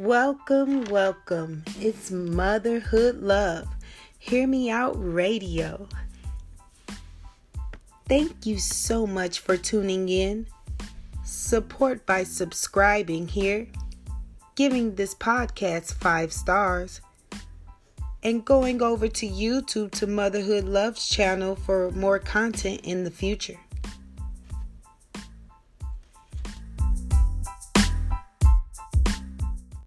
Welcome, welcome. It's Motherhood Love. Hear Me Out Radio. Thank you so much for tuning in. Support by subscribing here, giving this podcast five stars, and going over to YouTube to Motherhood Love's channel for more content in the future.